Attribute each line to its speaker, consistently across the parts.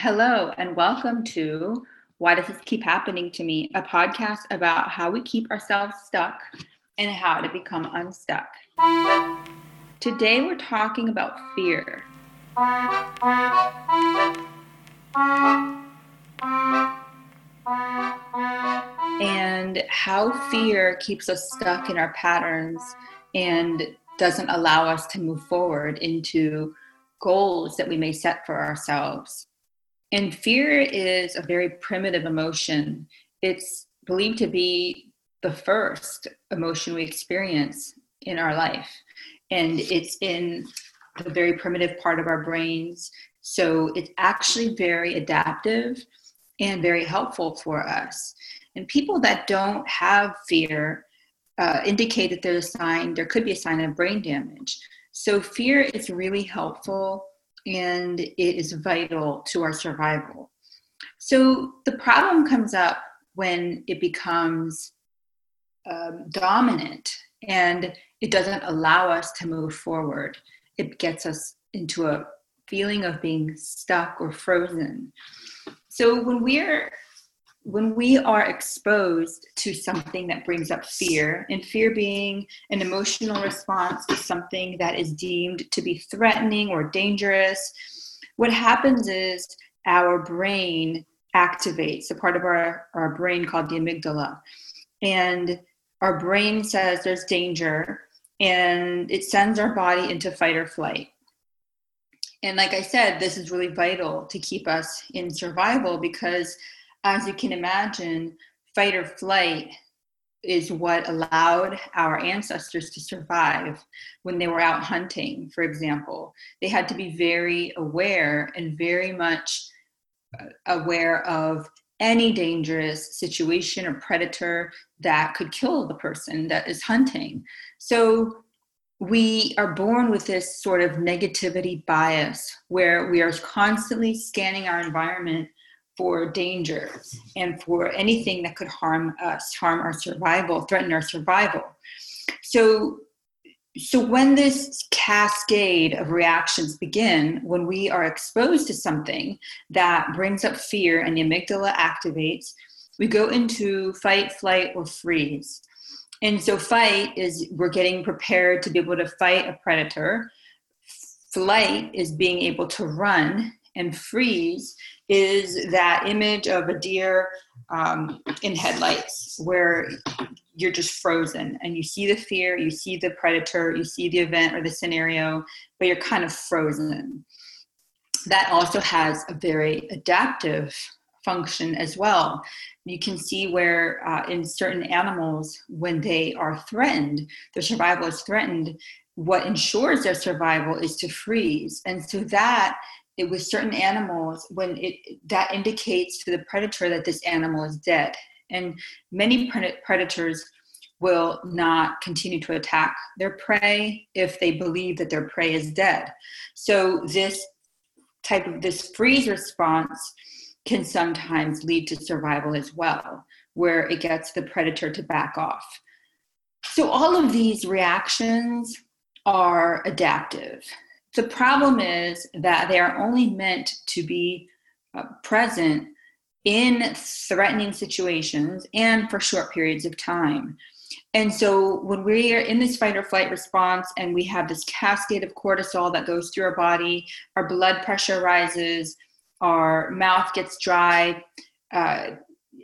Speaker 1: Hello, and welcome to Why Does This Keep Happening to Me? a podcast about how we keep ourselves stuck and how to become unstuck. Today, we're talking about fear. And how fear keeps us stuck in our patterns and doesn't allow us to move forward into goals that we may set for ourselves. And fear is a very primitive emotion. It's believed to be the first emotion we experience in our life. And it's in the very primitive part of our brains. So it's actually very adaptive and very helpful for us. And people that don't have fear uh, indicate that there's a sign, there could be a sign of brain damage. So fear is really helpful and it is vital to our survival. So the problem comes up when it becomes um, dominant and it doesn't allow us to move forward. It gets us into a feeling of being stuck or frozen. So when we're when we are exposed to something that brings up fear, and fear being an emotional response to something that is deemed to be threatening or dangerous, what happens is our brain activates a part of our, our brain called the amygdala. And our brain says there's danger, and it sends our body into fight or flight. And like I said, this is really vital to keep us in survival because as you can imagine, fight or flight is what allowed our ancestors to survive when they were out hunting, for example. They had to be very aware and very much uh, aware of any dangerous situation or predator that could kill the person that is hunting. So we are born with this sort of negativity bias where we are constantly scanning our environment for danger and for anything that could harm us, harm our survival, threaten our survival. So, so when this cascade of reactions begin, when we are exposed to something that brings up fear and the amygdala activates, we go into fight, flight, or freeze. And so, fight is we're getting prepared to be able to fight a predator. Flight is being able to run, and freeze is that image of a deer um, in headlights where you're just frozen and you see the fear, you see the predator, you see the event or the scenario, but you're kind of frozen. That also has a very adaptive function as well. You can see where uh, in certain animals, when they are threatened, their survival is threatened, what ensures their survival is to freeze. And so that it with certain animals when it that indicates to the predator that this animal is dead. And many predators will not continue to attack their prey if they believe that their prey is dead. So this type of this freeze response can sometimes lead to survival as well where it gets the predator to back off. So all of these reactions are adaptive the problem is that they are only meant to be uh, present in threatening situations and for short periods of time. And so when we are in this fight or flight response and we have this cascade of cortisol that goes through our body, our blood pressure rises, our mouth gets dry, uh,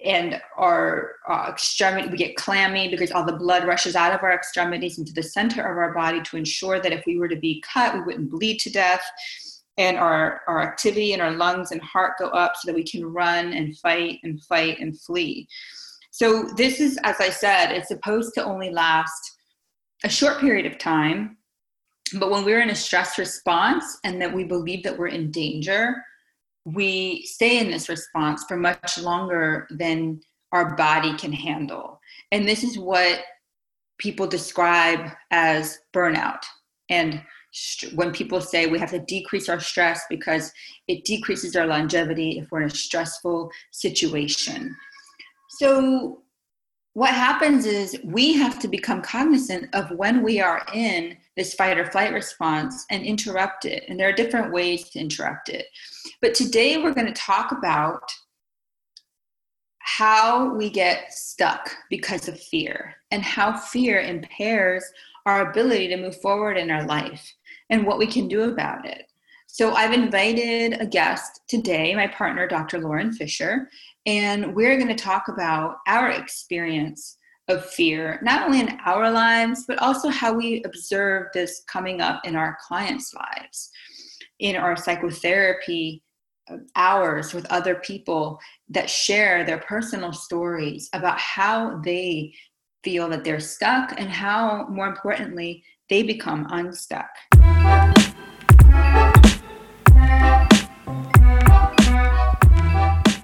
Speaker 1: and our uh, extremity we get clammy because all the blood rushes out of our extremities into the center of our body to ensure that if we were to be cut we wouldn't bleed to death. And our, our activity in our lungs and heart go up so that we can run and fight and fight and flee. So this is as i said it's supposed to only last a short period of time but when we're in a stress response and that we believe that we're in danger we stay in this response for much longer than our body can handle. And this is what people describe as burnout. And when people say we have to decrease our stress because it decreases our longevity if we're in a stressful situation. So, what happens is we have to become cognizant of when we are in this fight or flight response and interrupt it. And there are different ways to interrupt it. But today we're going to talk about how we get stuck because of fear and how fear impairs our ability to move forward in our life and what we can do about it. So, I've invited a guest today, my partner, Dr. Lauren Fisher, and we're going to talk about our experience of fear, not only in our lives, but also how we observe this coming up in our clients' lives, in our psychotherapy uh, hours with other people that share their personal stories about how they feel that they're stuck and how, more importantly, they become unstuck.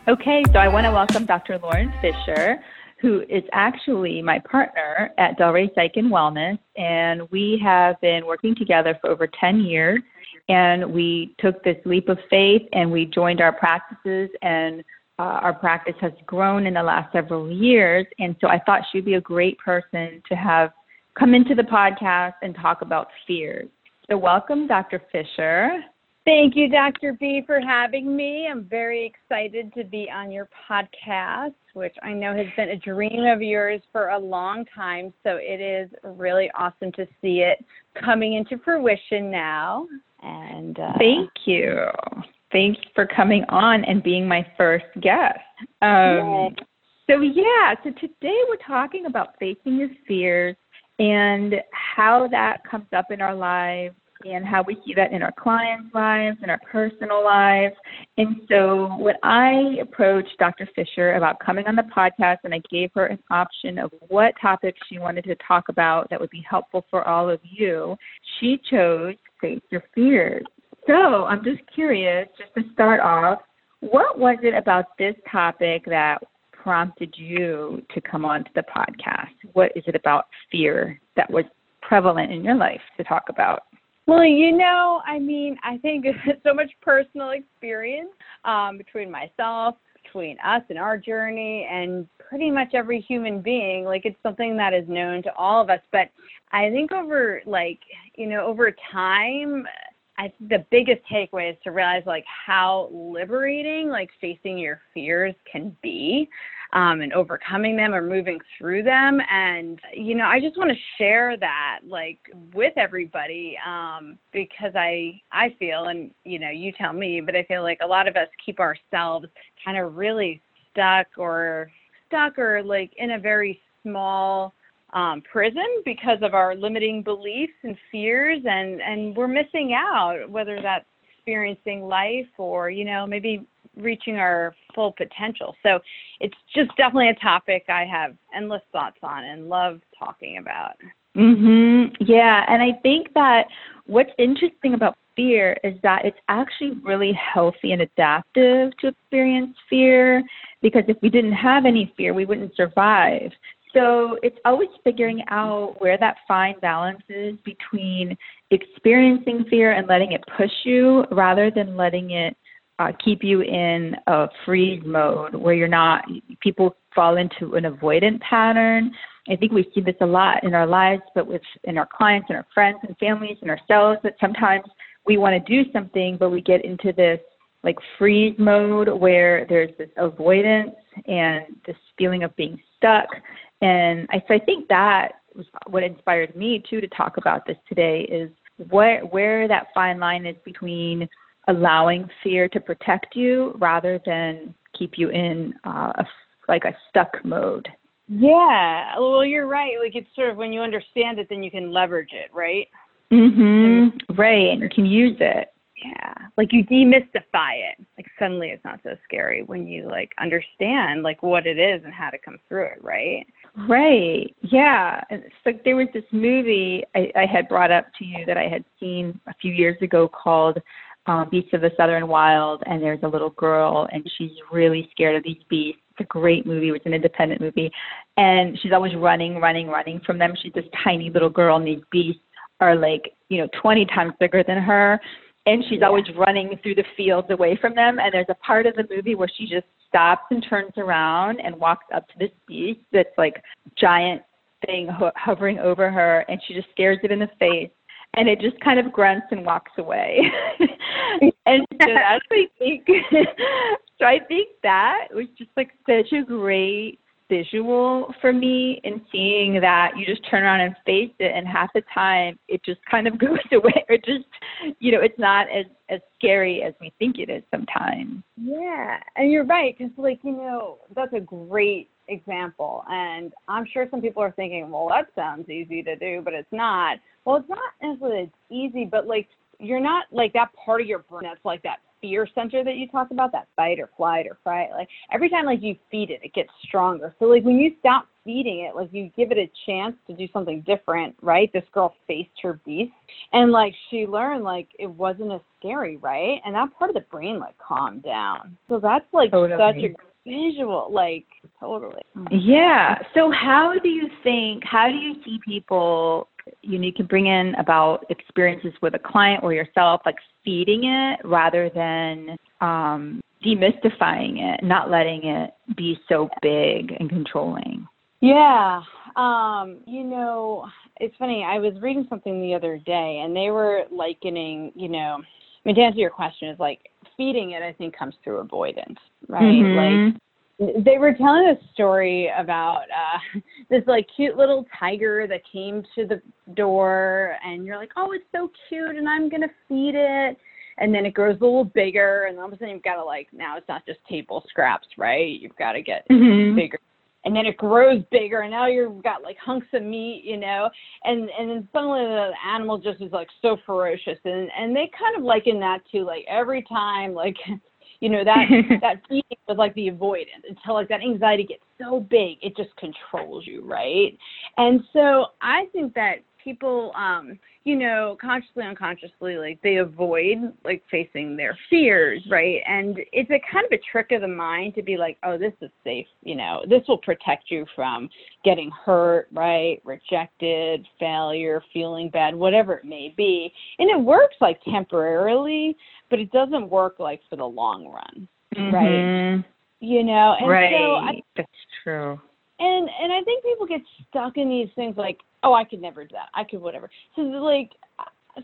Speaker 2: Okay, so I want to welcome Dr. Lauren Fisher, who is actually my partner at Delray Psych and Wellness, and we have been working together for over 10 years and we took this leap of faith and we joined our practices and uh, our practice has grown in the last several years and so i thought she'd be a great person to have come into the podcast and talk about fears. So welcome dr fisher
Speaker 3: Thank you, Dr. B, for having me. I'm very excited to be on your podcast, which I know has been a dream of yours for a long time. So it is really awesome to see it coming into fruition now. And uh,
Speaker 2: thank you. Thanks for coming on and being my first guest. Um, so, yeah, so today we're talking about facing your fears and how that comes up in our lives and how we see that in our clients' lives and our personal lives. And so when I approached Dr. Fisher about coming on the podcast and I gave her an option of what topics she wanted to talk about that would be helpful for all of you, she chose Face Your Fears. So I'm just curious, just to start off, what was it about this topic that prompted you to come on to the podcast? What is it about fear that was prevalent in your life to talk about?
Speaker 3: Well, you know, I mean, I think so much personal experience um, between myself, between us and our journey, and pretty much every human being. Like, it's something that is known to all of us. But I think over, like, you know, over time, I the biggest takeaway is to realize like how liberating like facing your fears can be um, and overcoming them or moving through them. And, you know, I just want to share that like with everybody um, because I, I feel, and, you know, you tell me, but I feel like a lot of us keep ourselves kind of really stuck or stuck or like in a very small um, prison because of our limiting beliefs and fears and and we're missing out whether that's experiencing life or you know maybe reaching our full potential. So it's just definitely a topic I have endless thoughts on and love talking about.
Speaker 2: Mhm. Yeah, and I think that what's interesting about fear is that it's actually really healthy and adaptive to experience fear because if we didn't have any fear, we wouldn't survive. So it's always figuring out where that fine balance is between experiencing fear and letting it push you rather than letting it uh, keep you in a freeze mode where you're not, people fall into an avoidant pattern. I think we see this a lot in our lives, but with in our clients and our friends and families and ourselves that sometimes we want to do something, but we get into this like freeze mode where there's this avoidance and this feeling of being stuck. And I, so I think that was what inspired me too to talk about this today is where where that fine line is between allowing fear to protect you rather than keep you in uh, a, like a stuck mode.
Speaker 3: Yeah, well, you're right. Like it's sort of when you understand it, then you can leverage it, right?
Speaker 2: Mm-hmm. Right, and you can use it.
Speaker 3: Yeah, like you demystify it. Like suddenly, it's not so scary when you like understand like what it is and how to come through it, right?
Speaker 2: Right. Yeah. So there was this movie I, I had brought up to you that I had seen a few years ago called uh, Beasts of the Southern Wild, and there's a little girl, and she's really scared of these beasts. It's a great movie. It's an independent movie, and she's always running, running, running from them. She's this tiny little girl, and these beasts are like, you know, 20 times bigger than her, and she's yeah. always running through the fields away from them. And there's a part of the movie where she just stops and turns around and walks up to this beast that's like giant thing ho- hovering over her, and she just stares it in the face and it just kind of grunts and walks away. and so that's I think so I think that was just like such a great visual for me in seeing that you just turn around and face it and half the time it just kind of goes away or just you know it's not as as scary as we think it is sometimes.
Speaker 3: Yeah and you're right because like you know that's a great example and i'm sure some people are thinking well that sounds easy to do but it's not. Well it's not it's easy but like you're not like that part of your brain that's like that fear center that you talk about, that fight or flight or fright, like every time like you feed it, it gets stronger. So like when you stop feeding it, like you give it a chance to do something different, right? This girl faced her beast and like she learned like it wasn't as scary, right? And that part of the brain like calmed down. So that's like totally. such a visual like totally
Speaker 2: yeah mm-hmm. so how do you think how do you see people you know you can bring in about experiences with a client or yourself like feeding it rather than um, demystifying it not letting it be so big and controlling.
Speaker 3: Yeah. Um, you know it's funny i was reading something the other day and they were likening you know i mean to answer your question is like feeding it i think comes through avoidance right? Mm-hmm. like they were telling a story about uh this like cute little tiger that came to the door and you're like oh it's so cute and i'm gonna feed it. And then it grows a little bigger and all of a sudden you've got to like now it's not just table scraps right? You've got to get mm-hmm. bigger. And then it grows bigger and now you've got like hunks of meat you know? And and then suddenly the animal just is like so ferocious and and they kind of liken that to like every time like you know that that feeling was like the avoidance until like that anxiety gets so big it just controls you right? And so i think that people um you know consciously unconsciously like they avoid like facing their fears right and it's a kind of a trick of the mind to be like oh this is safe you know this will protect you from getting hurt right rejected failure feeling bad whatever it may be and it works like temporarily but it doesn't work like for the long run, mm-hmm. right? You know, and
Speaker 2: right.
Speaker 3: so
Speaker 2: I, that's true.
Speaker 3: And and I think people get stuck in these things like, oh, I could never do that. I could whatever. So like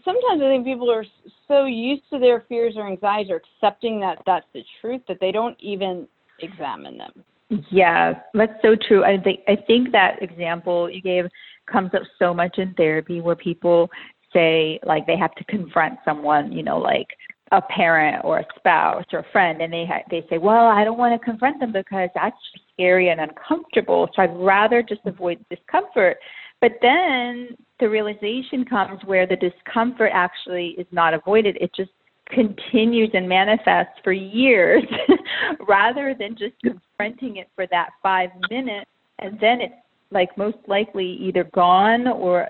Speaker 3: sometimes I think people are so used to their fears or anxieties or accepting that that's the truth that they don't even examine them.
Speaker 2: Yeah, that's so true. I think I think that example you gave comes up so much in therapy where people say like they have to confront someone, you know, like a parent or a spouse or a friend and they ha- they say, "Well, I don't want to confront them because that's scary and uncomfortable, so I'd rather just avoid discomfort." But then the realization comes where the discomfort actually is not avoided. It just continues and manifests for years rather than just confronting it for that 5 minutes and then it's like most likely either gone or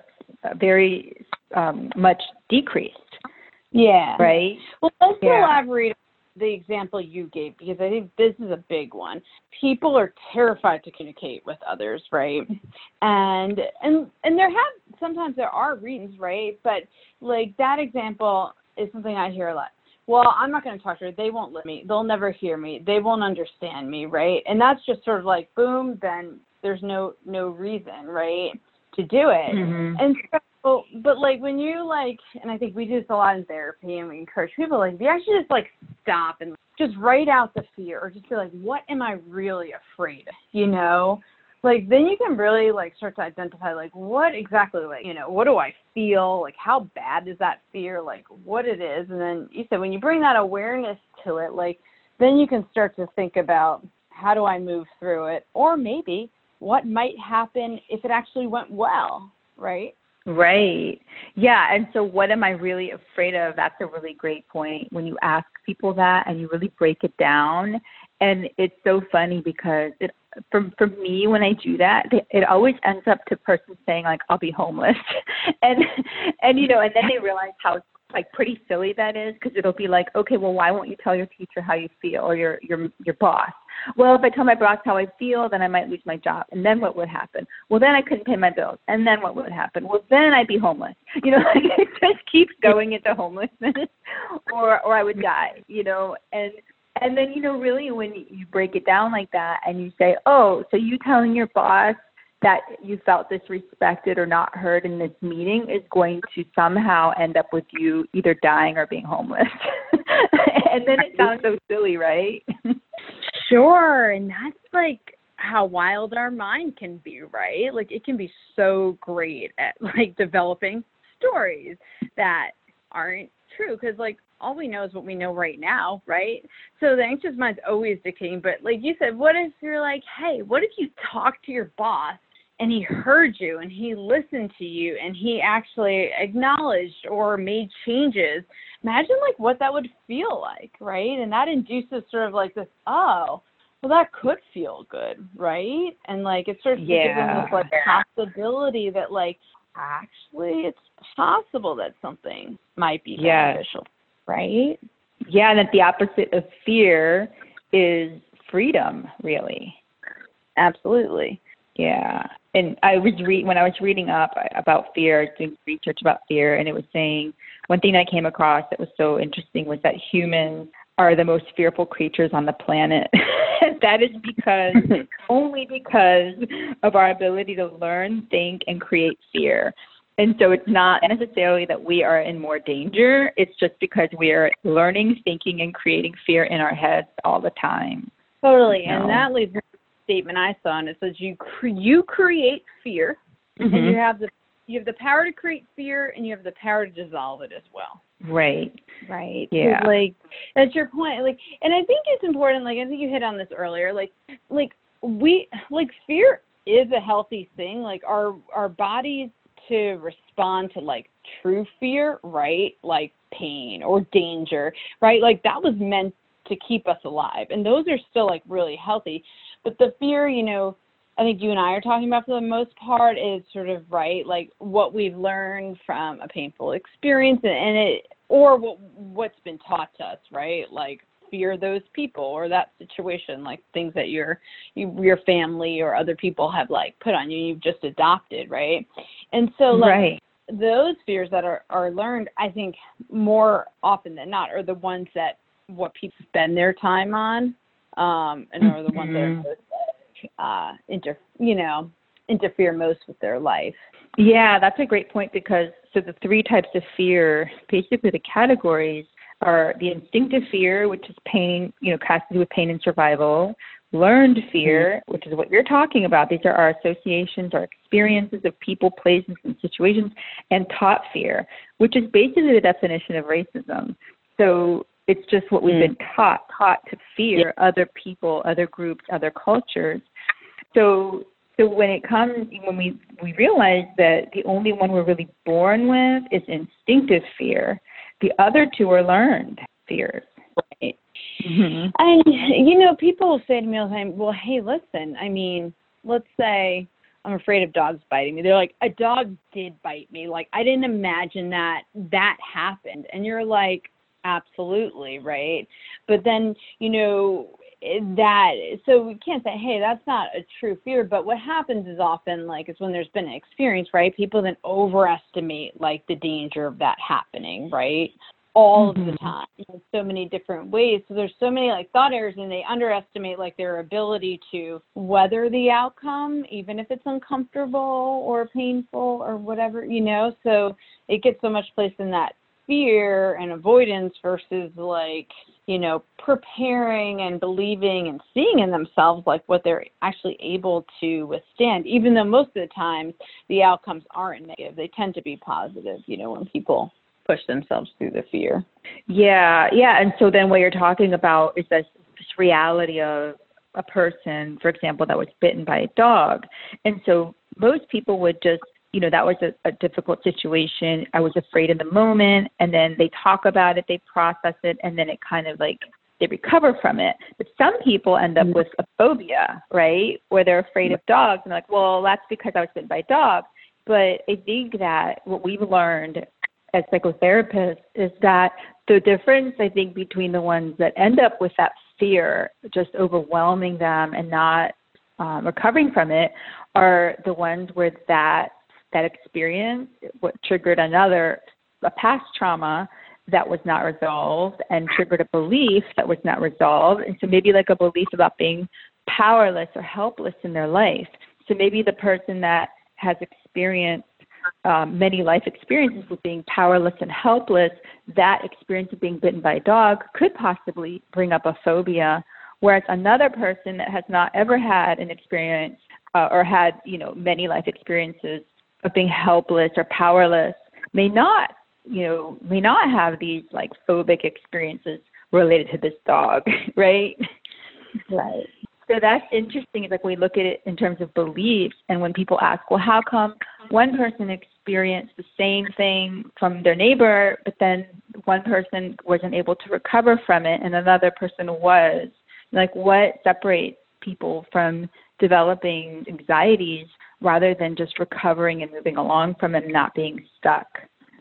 Speaker 2: very um, much decreased.
Speaker 3: Yeah.
Speaker 2: Right?
Speaker 3: Well, let's yeah. elaborate the example you gave because I think this is a big one. People are terrified to communicate with others, right? And and and there have sometimes there are reasons, right? But like that example is something I hear a lot. Well, I'm not going to talk to her. They won't let me. They'll never hear me. They won't understand me, right? And that's just sort of like boom. Then there's no no reason, right, to do it. Mm-hmm. And so well, but like when you like, and I think we do this a lot in therapy, and we encourage people like, you actually just like stop and just write out the fear, or just be like, what am I really afraid? Of? You know, like then you can really like start to identify like what exactly like you know what do I feel like how bad is that fear like what it is, and then you said when you bring that awareness to it, like then you can start to think about how do I move through it, or maybe what might happen if it actually went well, right?
Speaker 2: Right. Yeah. And so, what am I really afraid of? That's a really great point when you ask people that and you really break it down. And it's so funny because it, for for me, when I do that, it always ends up to person saying like, "I'll be homeless," and and you know, and then they realize how like pretty silly that is because it'll be like, okay, well, why won't you tell your teacher how you feel or your your your boss? Well, if I tell my boss how I feel, then I might lose my job, and then what would happen? Well, then I couldn't pay my bills, and then what would happen? Well, then I'd be homeless. You know, like it just keeps going into homelessness, or or I would die. You know, and and then you know, really, when you break it down like that, and you say, oh, so you telling your boss that you felt disrespected or not heard in this meeting is going to somehow end up with you either dying or being homeless. and then it sounds so silly, right?
Speaker 3: sure. And that's like how wild our mind can be, right? Like it can be so great at like developing stories that aren't true because like all we know is what we know right now, right? So the anxious mind's always dictating. But like you said, what if you're like, hey, what if you talk to your boss and he heard you and he listened to you and he actually acknowledged or made changes? Imagine like what that would feel like, right? And that induces sort of like this, oh, well that could feel good, right? And like it starts yeah. to give them this like possibility that like actually it's possible that something might be beneficial, right?
Speaker 2: Yeah, and that the opposite of fear is freedom, really.
Speaker 3: Absolutely.
Speaker 2: Yeah. And I was re- when I was reading up about fear, doing research about fear, and it was saying one thing I came across that was so interesting was that humans are the most fearful creatures on the planet. that is because only because of our ability to learn, think, and create fear. And so it's not necessarily that we are in more danger. It's just because we are learning, thinking, and creating fear in our heads all the time.
Speaker 3: Totally. And that leads statement I saw, and it says you cre- you create fear, mm-hmm. and you have the you have the power to create fear, and you have the power to dissolve it as well.
Speaker 2: Right.
Speaker 3: Right.
Speaker 2: Yeah.
Speaker 3: Like that's your point. Like, and I think it's important. Like, I think you hit on this earlier. Like, like we like fear is a healthy thing. Like our our bodies to respond to like true fear, right? Like pain or danger, right? Like that was meant to keep us alive. And those are still like really healthy. But the fear, you know, I think you and I are talking about for the most part is sort of right, like what we've learned from a painful experience and, and it or what what's been taught to us, right? Like fear those people or that situation, like things that your your family or other people have like put on you, you've just adopted, right? And so like
Speaker 2: right.
Speaker 3: those fears that are are learned, I think more often than not are the ones that what people spend their time on, um, and are the ones that are mm-hmm. most uh, inter, you know, interfere most with their life.
Speaker 2: Yeah, that's a great point because so the three types of fear, basically the categories are the instinctive fear, which is pain, you know, has to do with pain and survival. Learned fear, mm-hmm. which is what you're talking about. These are our associations, our experiences of people, places, and situations, and taught fear, which is basically the definition of racism. So it's just what we've mm. been taught, taught to fear yeah. other people, other groups, other cultures. So so when it comes when we we realize that the only one we're really born with is instinctive fear, the other two are learned fears.
Speaker 3: Right. Mm-hmm. And you know, people say to me all the time, "Well, hey, listen. I mean, let's say I'm afraid of dogs biting me. They're like, a dog did bite me. Like, I didn't imagine that that happened. And you're like, absolutely, right? But then, you know, that so we can't say hey that's not a true fear but what happens is often like is when there's been an experience right people then overestimate like the danger of that happening right all mm-hmm. of the mm-hmm. time in so many different ways so there's so many like thought errors and they underestimate like their ability to weather the outcome even if it's uncomfortable or painful or whatever you know so it gets so much place in that fear and avoidance versus like you know preparing and believing and seeing in themselves like what they're actually able to withstand even though most of the times the outcomes aren't negative. They tend to be positive you know when people push themselves through the fear.
Speaker 2: Yeah yeah and so then what you're talking about is this, this reality of a person for example that was bitten by a dog. And so most people would just you know, that was a, a difficult situation. I was afraid in the moment, and then they talk about it, they process it, and then it kind of like they recover from it. But some people end up mm-hmm. with a phobia, right? Where they're afraid of dogs and like, well, that's because I was bitten by dogs. But I think that what we've learned as psychotherapists is that the difference I think between the ones that end up with that fear just overwhelming them and not um, recovering from it are the ones where that that experience what triggered another a past trauma that was not resolved and triggered a belief that was not resolved and so maybe like a belief about being powerless or helpless in their life So maybe the person that has experienced um, many life experiences with being powerless and helpless, that experience of being bitten by a dog could possibly bring up a phobia. Whereas another person that has not ever had an experience uh, or had, you know, many life experiences of being helpless or powerless may not, you know, may not have these like phobic experiences related to this dog, right?
Speaker 3: Right.
Speaker 2: So that's interesting. Is like we look at it in terms of beliefs, and when people ask, well, how come one person experienced the same thing from their neighbor, but then one person wasn't able to recover from it, and another person was? Like, what separates people from developing anxieties rather than just recovering and moving along from it and not being stuck?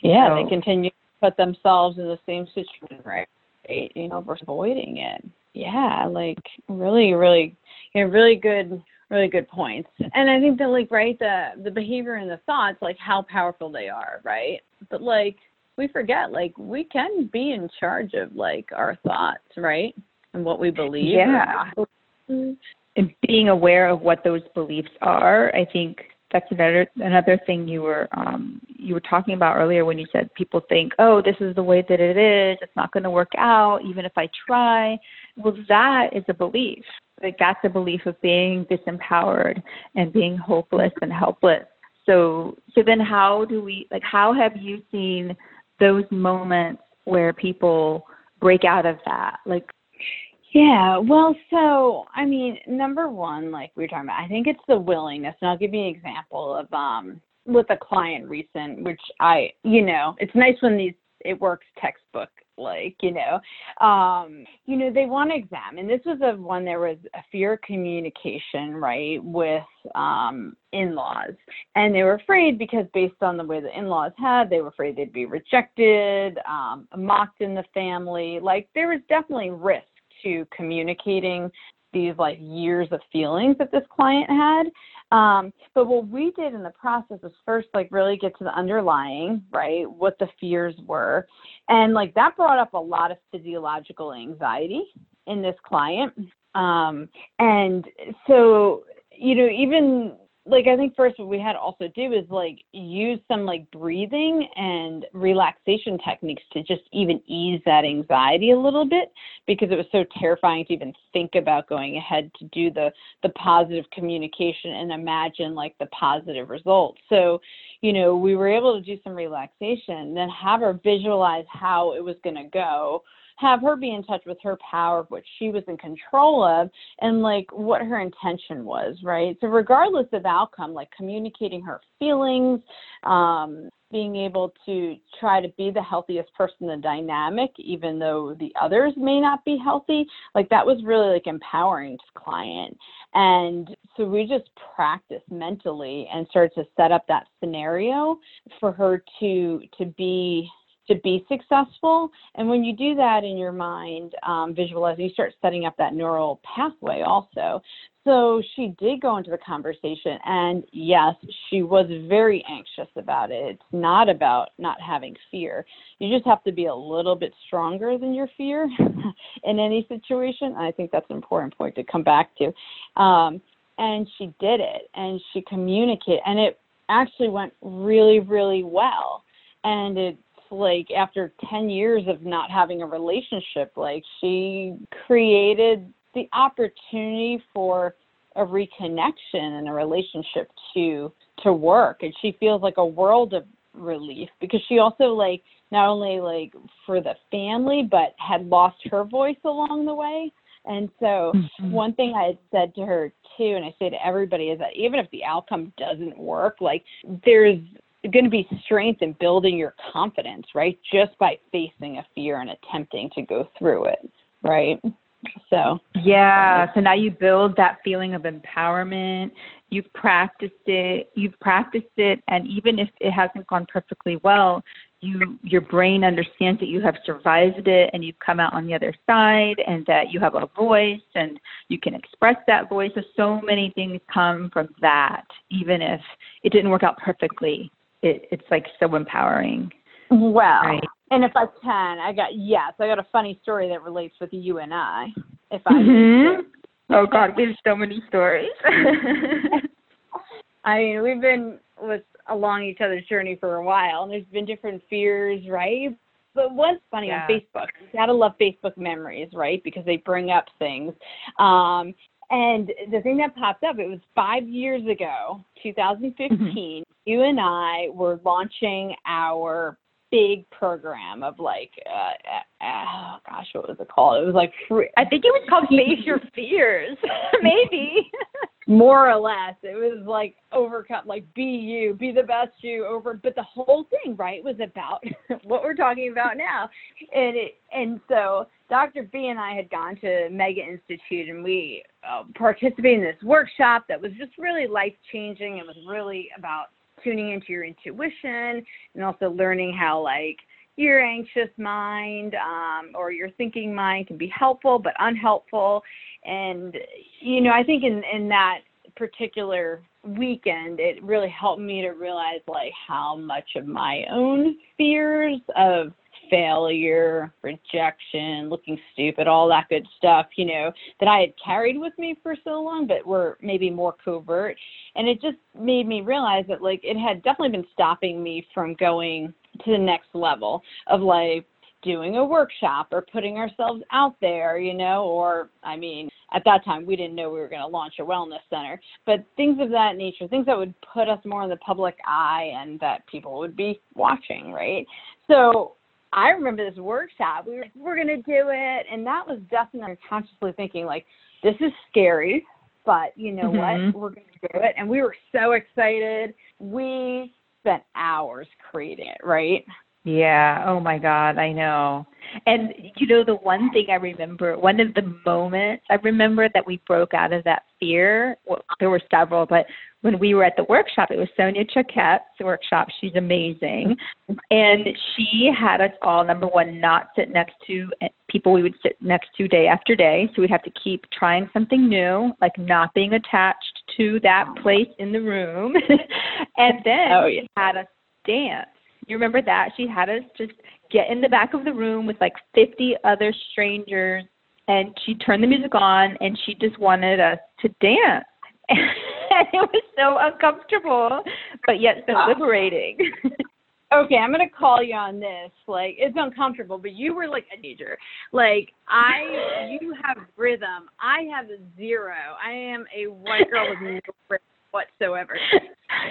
Speaker 3: Yeah,
Speaker 2: So-
Speaker 3: they continue to put themselves in the same situation, right? You know, versus avoiding it. Yeah, like really, really, you know, really good, really good points. And I think that like right, the the behavior and the thoughts, like how powerful they are, right? But like we forget, like we can be in charge of like our thoughts, right? And what we believe.
Speaker 2: Yeah. And being aware of what those beliefs are, I think that's another another thing you were um, you were talking about earlier when you said people think, oh, this is the way that it is. It's not going to work out, even if I try. Well, that is a belief. Like that's a belief of being disempowered and being hopeless and helpless. So so then how do we like how have you seen those moments where people break out of that? Like
Speaker 3: Yeah, well, so I mean, number one, like we were talking about, I think it's the willingness, and I'll give you an example of um with a client recent, which I, you know, it's nice when these it works textbook like, you know, um, you know, they want to examine. This was a one there was a fear of communication, right, with um in-laws, and they were afraid because based on the way the in-laws had, they were afraid they'd be rejected, um, mocked in the family. Like there was definitely risk to communicating these like years of feelings that this client had. Um, but what we did in the process was first like really get to the underlying, right, what the fears were. And like that brought up a lot of physiological anxiety in this client. Um, and so, you know, even like I think first what we had also do is like use some like breathing and relaxation techniques to just even ease that anxiety a little bit because it was so terrifying to even think about going ahead to do the the positive communication and imagine like the positive results. So, you know, we were able to do some relaxation, then have her visualize how it was going to go have her be in touch with her power of what she was in control of and like what her intention was right? So regardless of outcome like communicating her feelings um being able to try to be the healthiest person in the dynamic even though the others may not be healthy like that was really like empowering to the client. And so we just practiced mentally and started to set up that scenario for her to to be to be successful. And when you do that in your mind, um, visualizing, you start setting up that neural pathway also. So she did go into the conversation, and yes, she was very anxious about it. It's not about not having fear. You just have to be a little bit stronger than your fear in any situation. I think that's an important point to come back to. Um, and she did it, and she communicated, and it actually went really, really well. And it like after 10 years of not having a relationship like she created the opportunity for a reconnection and a relationship to to work and she feels like a world of relief because she also like not only like for the family but had lost her voice along the way and so
Speaker 2: Mhm.
Speaker 3: one thing I had said to her too, and I say to everybody, is that even if the outcome doesn't work, like there's going to be strength in building your confidence, right? Just by facing a fear and attempting to go through it, right? So,
Speaker 2: Yeah. So now you build that feeling of empowerment. You've practiced it. You've practiced it, and even if it hasn't gone perfectly well, you your brain understands that you have survived it, and you've come out on the other side, and that you have a voice, and you can express that voice. So so many things come from that, even if it didn't work out perfectly. It, it's like so empowering.
Speaker 3: well,
Speaker 2: Right.
Speaker 3: and if I can, I got yes, I got a funny story that relates with you and I. If I
Speaker 2: Mhm. Oh God, we have so many stories.
Speaker 3: I mean, we've been with along each other's journey for a while, and there's been different fears, right? But what's funny yeah. on Facebook, you gotta love Facebook memories, right? Because they bring up things. Um, and the thing that popped up, it was five years ago, 2015. Mm-hmm. You and I were launching our big program of like, uh, uh, oh gosh, what was it called? It was like, free,
Speaker 2: I think it was called Face Your Fears, maybe.
Speaker 3: More or less, it was like overcome, like be you, be the best you over. But the whole thing, right, was about what we're talking about now, and it, and so Dr. B and I had gone to Omega Institute, and we uh, participated in this workshop that was just really life changing. It was really about tuning into your intuition and also learning how like your anxious mind um, or your thinking mind can be helpful but unhelpful. And you know, I think in in that particular weekend, it really helped me to realize like how much of my own fears of failure, rejection, looking stupid, all that good stuff, you know, that I had carried with me for so long, but were maybe more covert. And it just made me realize that, like, it had definitely been stopping me from going to the next level of like doing a workshop or putting ourselves out there, you know, or I mean, at that time we didn't know we were going to launch a wellness center, but things of that nature, things that would put us more in the public eye and that people would be watching, right? So I remember this workshop. We were we're gonna do it, and that was definitely consciously thinking like, this is scary, but you know mm-hmm. what? We're gonna do it, and we were so excited. We spent hours creating it, right?
Speaker 2: Yeah. Oh my God, I know. And you know, the one thing I remember, one of the moments I remember that we broke out of that fear. Well, there were several, but when we were at the workshop, it was Sonia Choquette's workshop. She's amazing. Mm-hmm. And she had us all, number one, not sit next to people we would sit next to day after day. So we'd have to keep trying something new, like not being attached to that place in the room. and then oh, yeah. she had us dance. You remember that? She had us just get in the back of the room with like 50 other strangers and she turned the music on and she just wanted us to dance and it was so uncomfortable, but yet so ah. liberating.
Speaker 3: okay, I'm gonna call you on this. Like, it's uncomfortable, but you were like a teacher. Like, I, you have rhythm. I have a zero. I am a white girl with no rhythm whatsoever.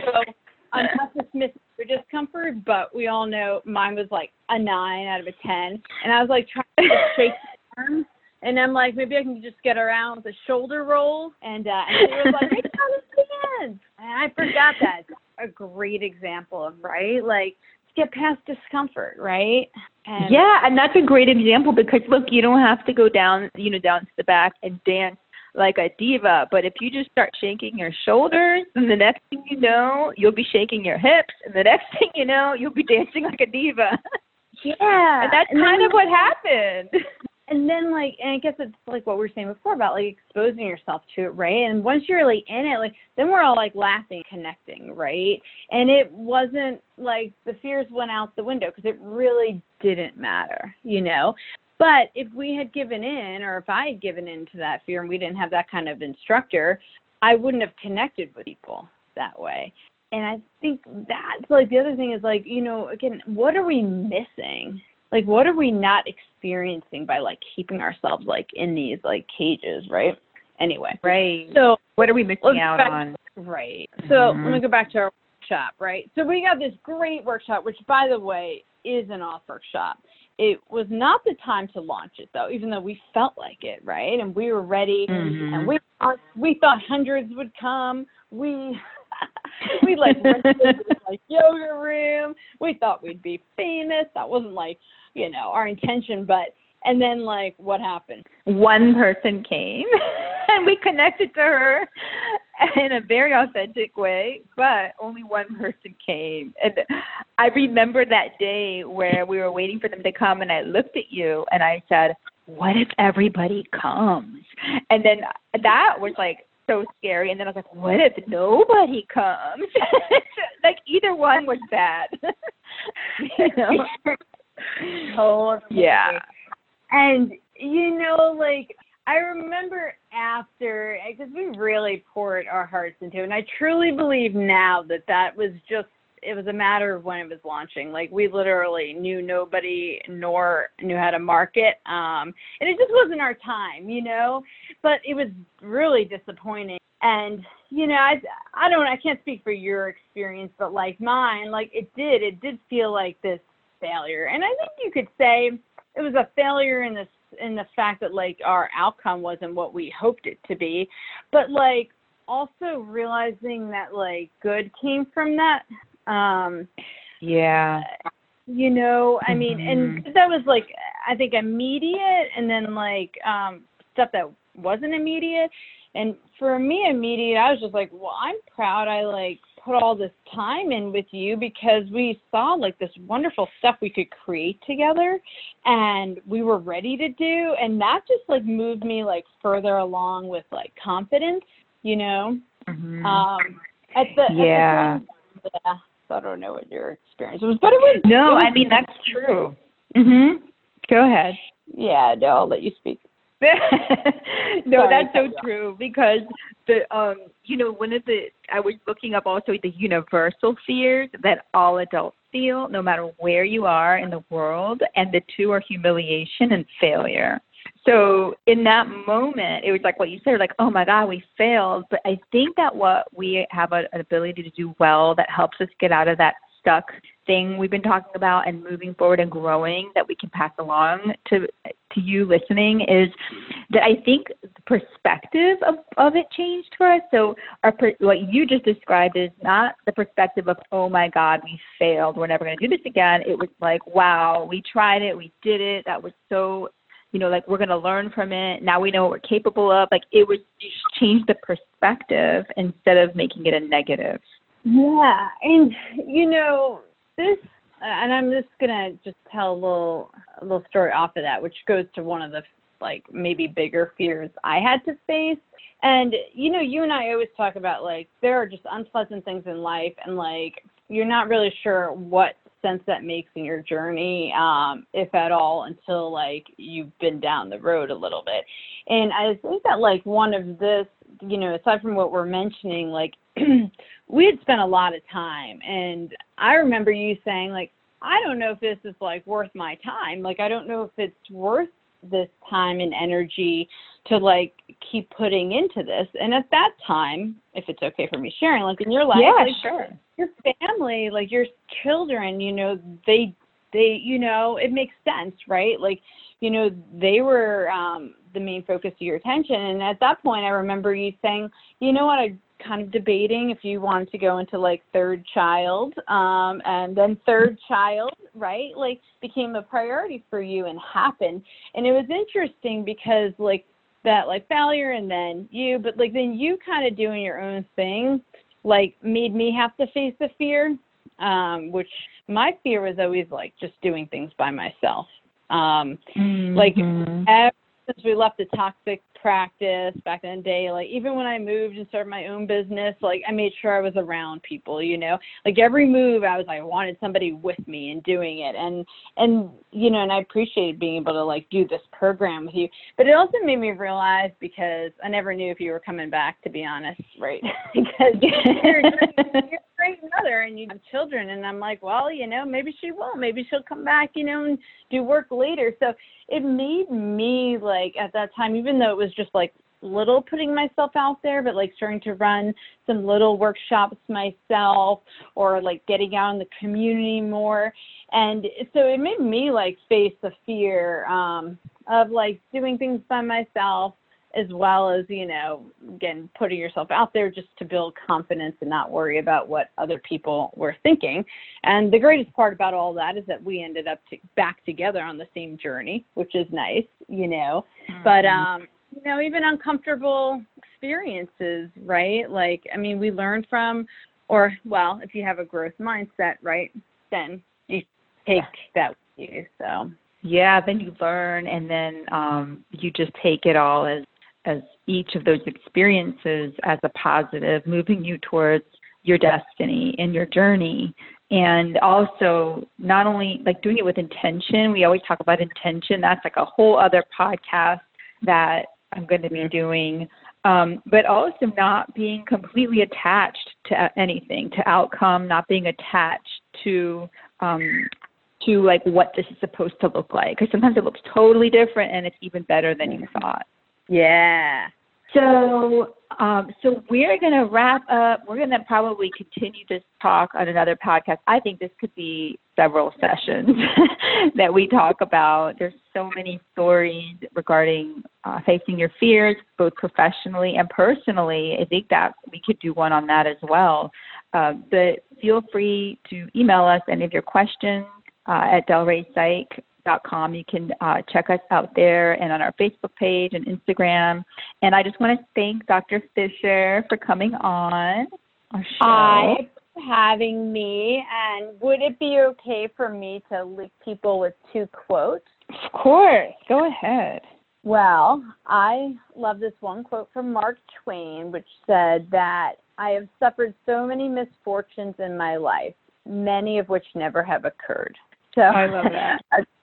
Speaker 3: So, unconscious miss your discomfort, but we all know mine was like a nine out of a ten, and I was like trying to shake arms and I'm like, maybe I can just get around with a shoulder roll. And, uh, and she was like, I understand. And I forgot that. A great example of, right? Like, get past discomfort, right?
Speaker 2: And yeah, and that's a great example because look, you don't have to go down, you know, down to the back and dance like a diva. But if you just start shaking your shoulders, then the next thing you know, you'll be shaking your hips, and the next thing you know, you'll be dancing like a diva.
Speaker 3: Yeah,
Speaker 2: and that's and kind then, of what happened
Speaker 3: and then like and i guess it's like what we were saying before about like exposing yourself to it right? And once you're like in it like then we're all like laughing connecting right? And it wasn't like the fears went out the window because it really didn't matter you know? But if we had given in or if i had given in to that fear and we didn't have that kind of instructor i wouldn't have connected with people that way. And i think that's like the other thing is like you know again what are we missing like what are we not experiencing by like keeping ourselves like in these like cages, right? Anyway.
Speaker 2: Right.
Speaker 3: So
Speaker 2: what are we missing out
Speaker 3: back,
Speaker 2: on?
Speaker 3: Right. So mm-hmm. let me go back to our workshop, right? So we got this great workshop, which by the way is an off workshop. It was not the time to launch it though, even though we felt like it, right? And we were ready mm-hmm. and we we thought hundreds would come. We we like like yoga room. We thought we'd be famous. That wasn't like you know, our intention, but and then like what happened?
Speaker 2: One person came and we connected to her in a very authentic way, but only one person came. And I remember that day where we were waiting for them to come and I looked at you and I said, What if everybody comes? And then that was like so scary. And then I was like, what if nobody comes? like either one was bad. you know?
Speaker 3: Oh
Speaker 2: yeah.
Speaker 3: And you know, like I remember after, because we really poured our hearts into it, and I truly believe now that that was just, it was a matter of when it was launching. Like, we literally knew nobody nor knew how to market. Um, and it just wasn't our time, you know? But it was really disappointing. And, you know, I, I don't, I can't speak for your experience, but like mine, like it did, it did feel like this failure. And I think you could say it was a failure in this in the fact that like our outcome wasn't what we hoped it to be, but like also realizing that like good came from that. Um
Speaker 2: yeah.
Speaker 3: You know, I mean, mm-hmm. and that was like I think immediate and then like um stuff that wasn't immediate. And for me immediate, I was just like, well, I'm proud I like put all this time in with you because we saw like this wonderful stuff we could create together and we were ready to do and that just like moved me like further along with like confidence you know
Speaker 2: mm-hmm.
Speaker 3: um at the
Speaker 2: yeah
Speaker 3: at the time, yeah i don't know what your experience was but it was
Speaker 2: no
Speaker 3: it was,
Speaker 2: i mean that's true. Mhm go ahead.
Speaker 3: Yeah no i'll let you speak.
Speaker 2: No,
Speaker 3: Sorry,
Speaker 2: that's so true because the um you know one of the I was looking up also the universal fears that all adults feel no matter where you are in the world and the two are humiliation and failure. So in that moment, it was like what you said, like, oh my God, we failed. But I think that what we have a, an ability to do well that helps us get out of that stuck thing we've been talking about and moving forward and growing that we can pass along to to you listening is that I think the perspective of, of it changed for us. So our what you just described is not the perspective of oh my god we failed we're never going to do this again. It was like wow we tried it we did it that was so you know like we're going to learn from it now we know what we're capable of like it just change the perspective instead of making it a negative.
Speaker 3: Yeah, and you know this, and I'm just gonna just tell a little a little story off of that, which goes to one of the like maybe bigger fears I had to face. And you know, you and I always talk about like there are just unpleasant things in life, and like you're not really sure what sense that makes in your journey, um, if at all, until like you've been down the road a little bit. And I think that like one of this, you know, aside from what we're mentioning, like we had spent a lot of time and I remember you saying like I don't know if this is like worth my time. Like I don't know if it's worth this time and energy to like keep putting into this. And at that time, if it's okay for me sharing, like in your life,
Speaker 2: yeah,
Speaker 3: like,
Speaker 2: sure.
Speaker 3: Your family, like your children, you know, they they you know, it makes sense, right? Like, you know, they were um the main focus of your attention. And at that point I remember you saying, you know what, I kind of debating if you wanted to go into like third child um and then third child right like became a priority for you and happened and it was interesting because like that like failure and then you but like then you kind of doing your own thing like made me have to face the fear um which my fear was always like just doing things by myself um
Speaker 2: mm-hmm.
Speaker 3: like since we left the toxic practice back in the day like even when i moved and started my own business like i made sure i was around people you know? Like every move i was like i wanted somebody with me and doing it. And and you know and i appreciated being able to like do this program with you. But it also made me realize because i never knew if you were coming back to be honest right? Because you're, great mother and you have children. And i'm like well you know maybe she won't. Maybe she'll come back you know and do work later. So it made me like at that time even though it was just like little putting myself out there, but like starting to run some little workshops myself or like getting out in the community more. And so it made me like face the fear um, of like doing things by myself as well as, you know, again, putting yourself out there just to build confidence and not worry about what other people were thinking. And the greatest part about all that is that we ended up to, back together on the same journey, which is nice, you know. Mm-hmm. But um you know, even uncomfortable experiences, right? Like, I mean, we learn from, or, well, if you have a growth mindset, right, then you take that with you. So,
Speaker 2: yeah, then you learn and then um, you just take it all as, as each of those experiences as a positive, moving you towards your destiny and your journey and also not only like doing it with intention we always talk about intention that's like a whole other podcast that I'm going to be doing, um, but also not being completely attached to anything, to outcome, not being attached to um, to like what this is supposed to look like. Because sometimes it looks totally different, and it's even better than you thought.
Speaker 3: Yeah.
Speaker 2: So, um, so we're going to wrap up. We're going to probably continue this talk on another podcast. I think this could be several sessions that we talk about. There's so many stories regarding uh, facing your fears, both professionally and personally. I think that we could do one on that as well. Uh, but feel free to email us any of your questions uh, at Delray Psych com. You can uh, check us out there and on our Facebook page and Instagram. And I just want to thank Dr. Fisher for coming on our show.
Speaker 3: Hi, having me. And would it be okay for me to leave people with two quotes?
Speaker 2: Of course. Go ahead.
Speaker 3: Well, I love this one quote from Mark Twain, which said that I have suffered so many misfortunes in my life, many of which never have occurred. So
Speaker 2: I love that.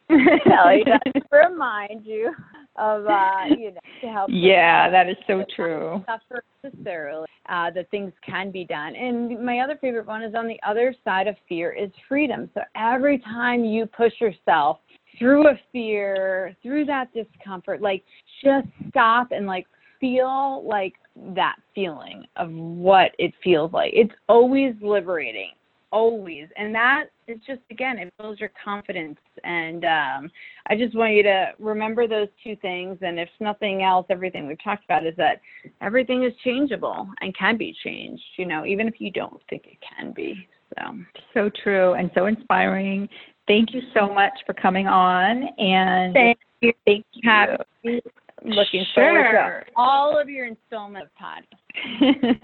Speaker 3: tell you to remind you of uh you know to help
Speaker 2: yeah that is so true.
Speaker 3: suffer necessarily uh that things can be done. And my other favorite one is on the other side of fear is freedom. So every time you push yourself through a fear through that discomfort like just stop and like feel like that feeling of what it feels like. It's always liberating always. And that is just again it builds your confidence. And um, i just want you to remember those two things. And if nothing else everything we've talked about is that everything is changeable and can be changed you know even if you don't think it can be. So.
Speaker 2: So true and so inspiring. Thank you so much for coming on and
Speaker 3: thank you.
Speaker 2: thank you.
Speaker 3: Looking
Speaker 2: sure.
Speaker 3: forward to all of your installment of podcasts.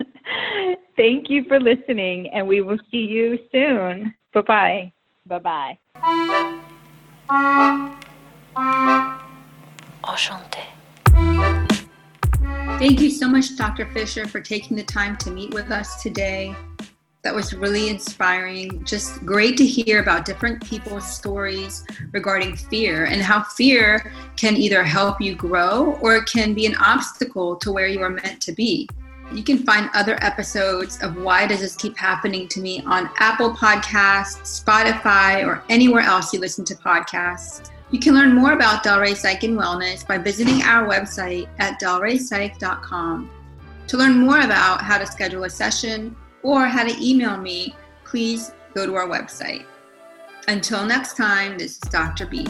Speaker 2: Thank you for listening, and we will see you soon. Bye bye.
Speaker 3: Bye bye.
Speaker 1: Enchanté. Thank you so much, Dr. Fisher, for taking the time to meet with us today. That was really inspiring. Just great to hear about different people's stories regarding fear and how fear can either help you grow or it can be an obstacle to where you are meant to be. You can find other episodes of Why Does This Keep Happening to Me on Apple Podcasts, Spotify, or anywhere else you listen to podcasts. You can learn more about Delray Psych and Wellness by visiting our website at delraypsych.com. To learn more about how to schedule a session or how to email me, please go to our website. Until next time, this is Dr. B.